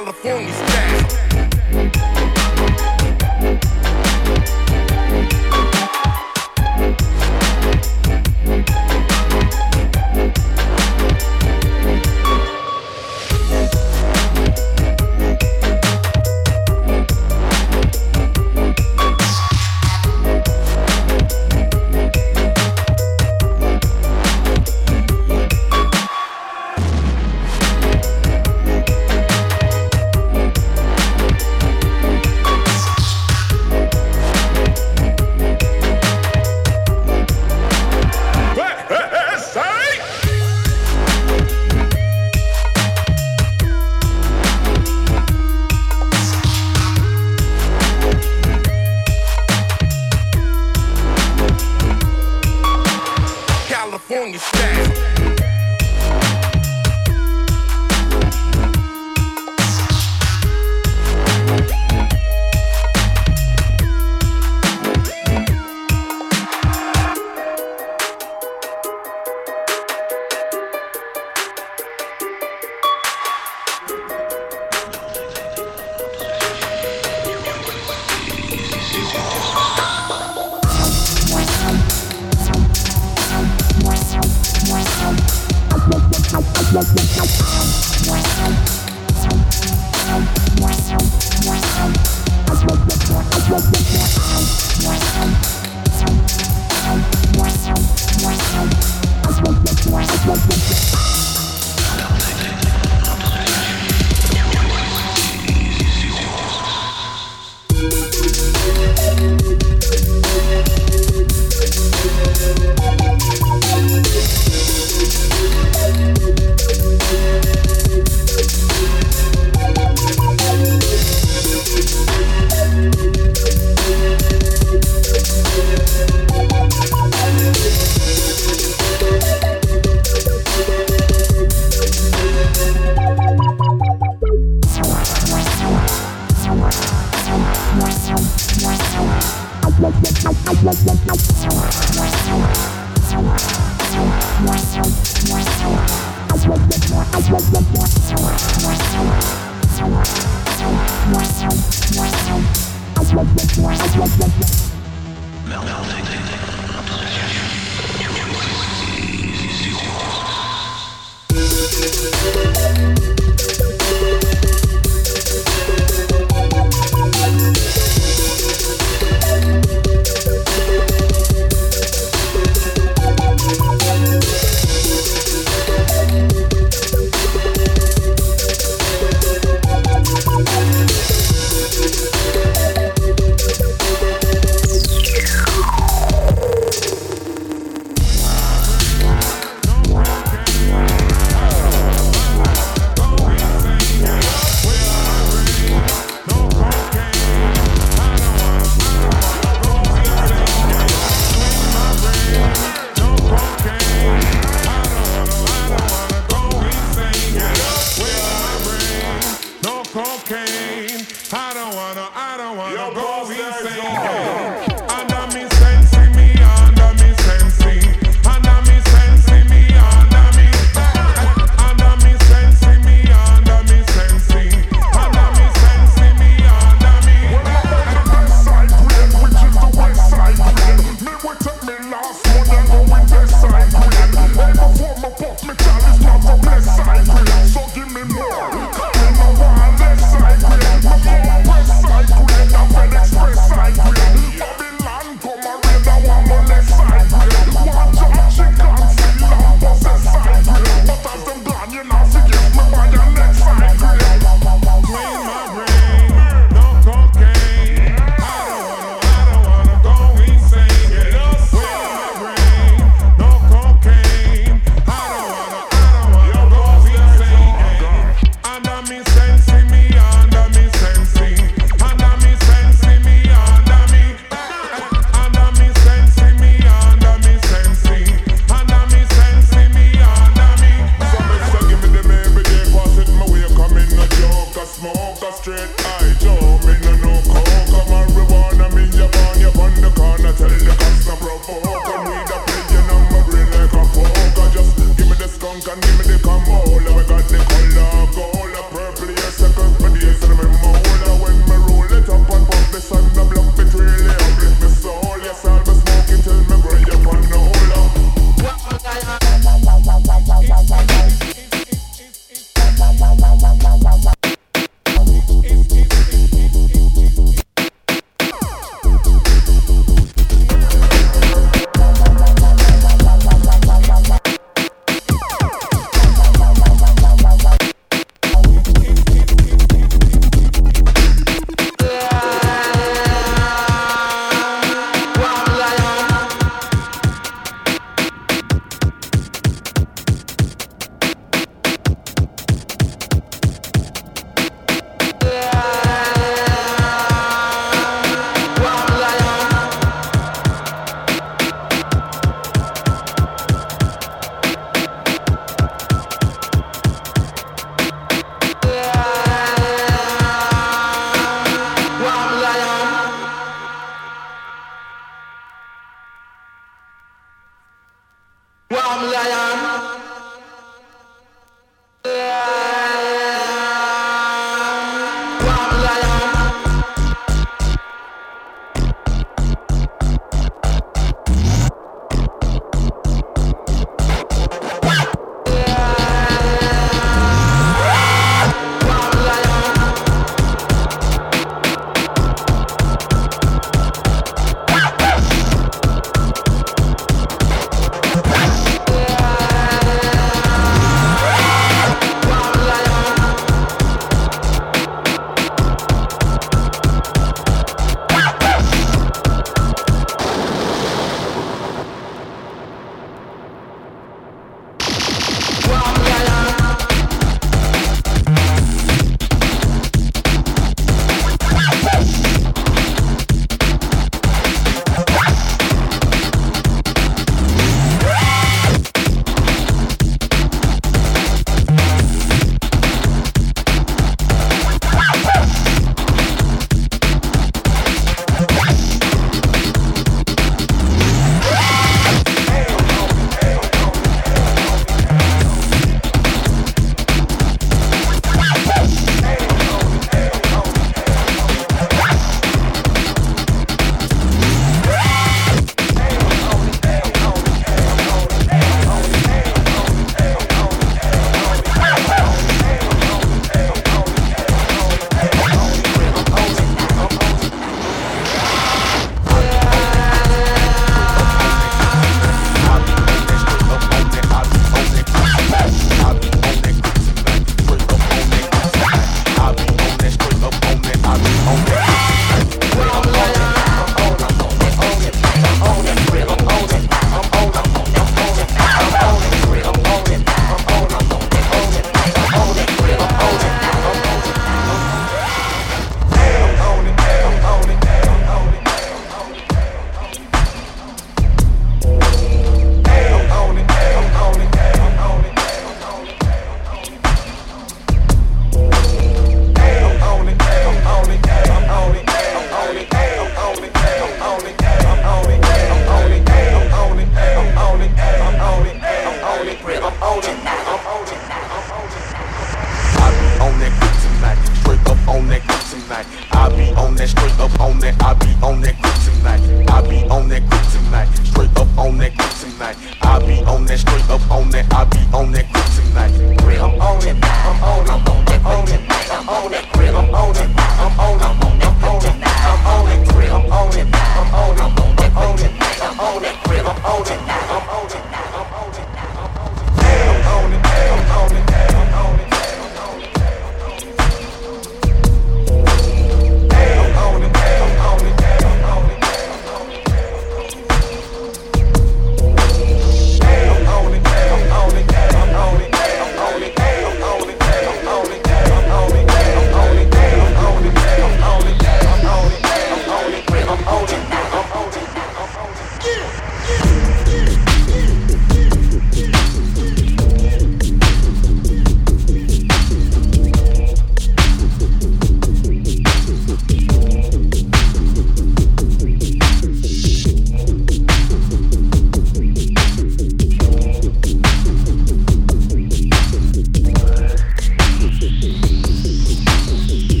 Wow.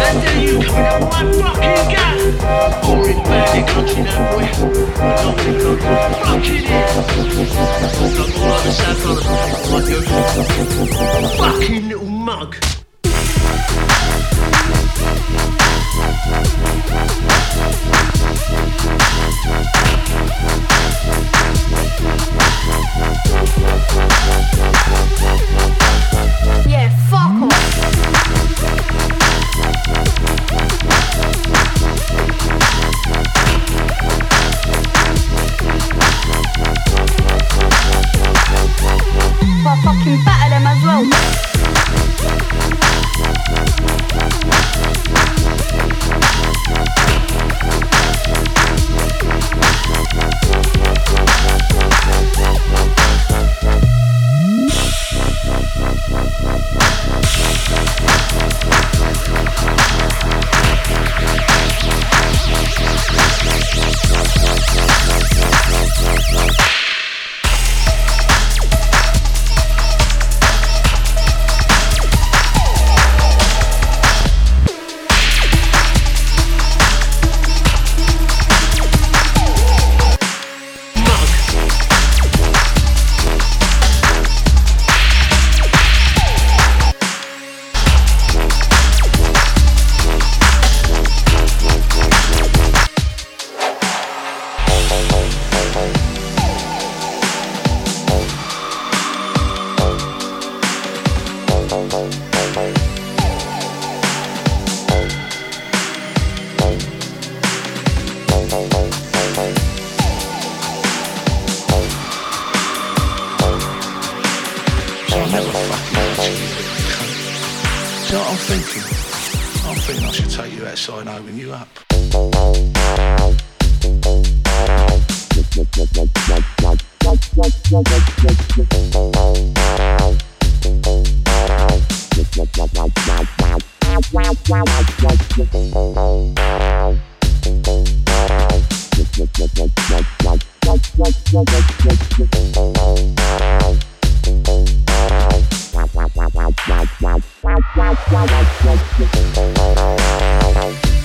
Until you blowing you up. Wow, wow, wow, wow, wow, wow.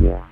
Yeah.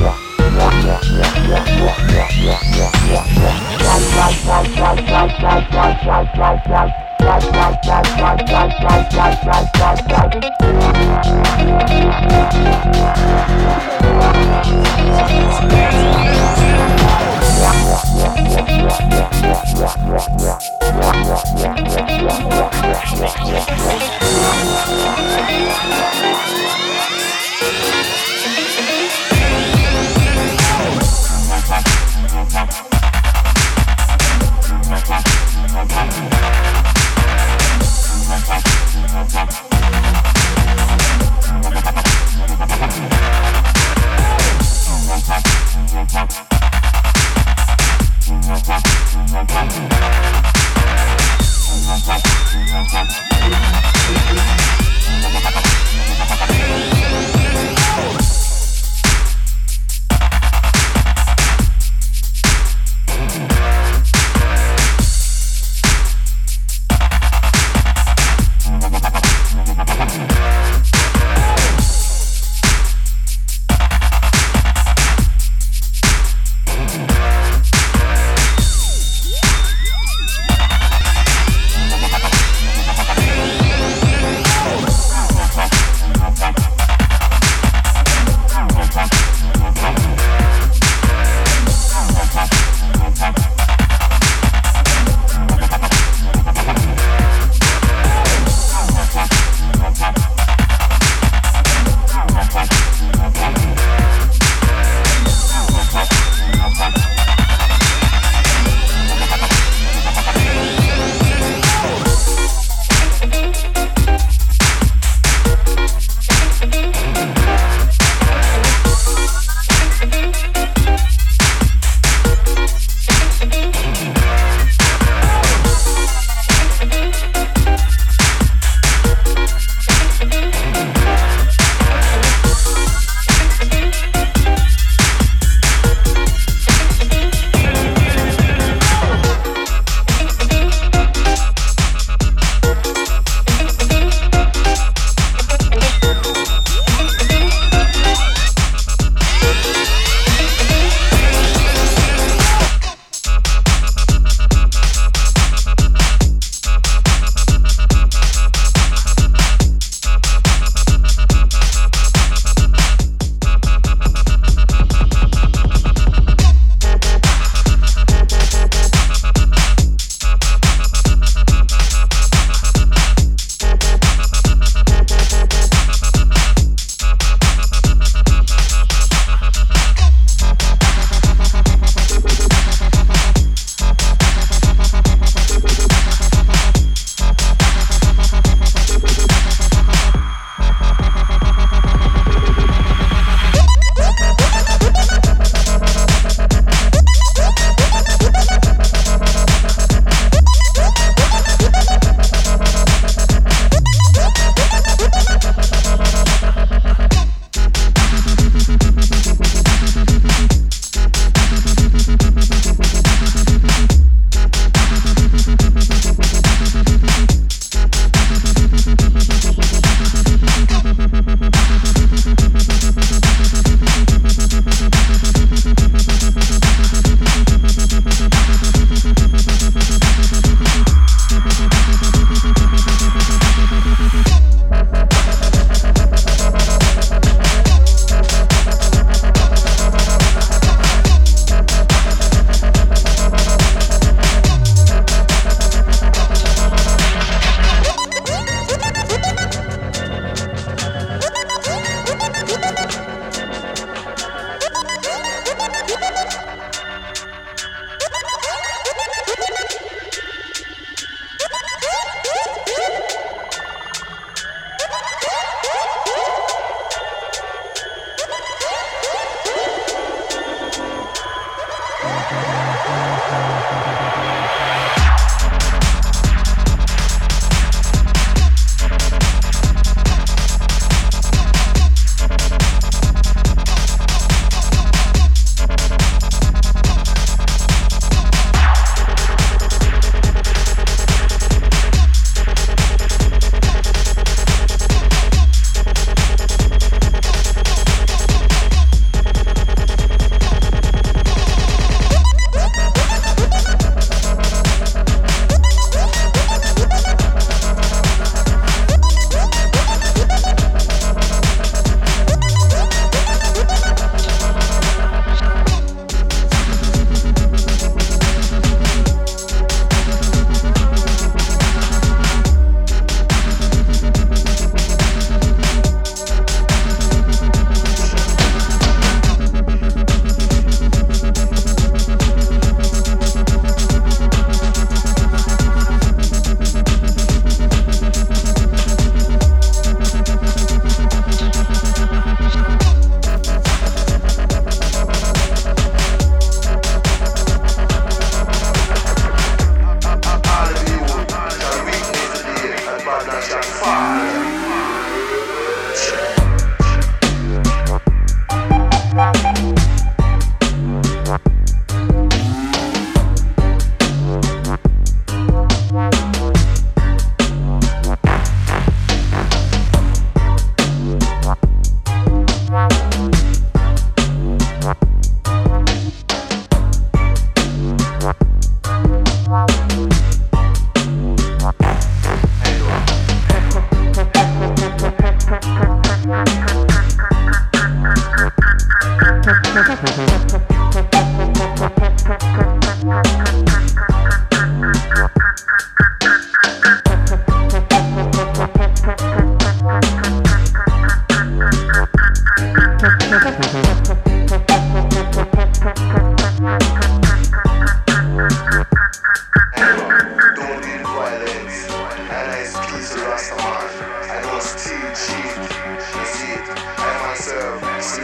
Yeah. Yeah.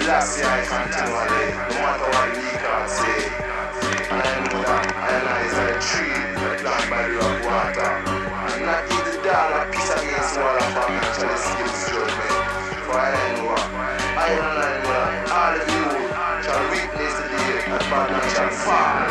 Black say I continually, no matter what the can say. And I know that Ireland like is a tree planted by the rock water. And not give the dollar piece against all of financial skills judgment. For I know Ireland and England, all of you shall witness the day that financial fall.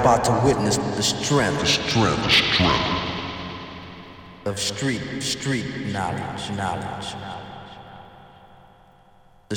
about to witness the strength, the strength, the strength of street, street knowledge, knowledge. The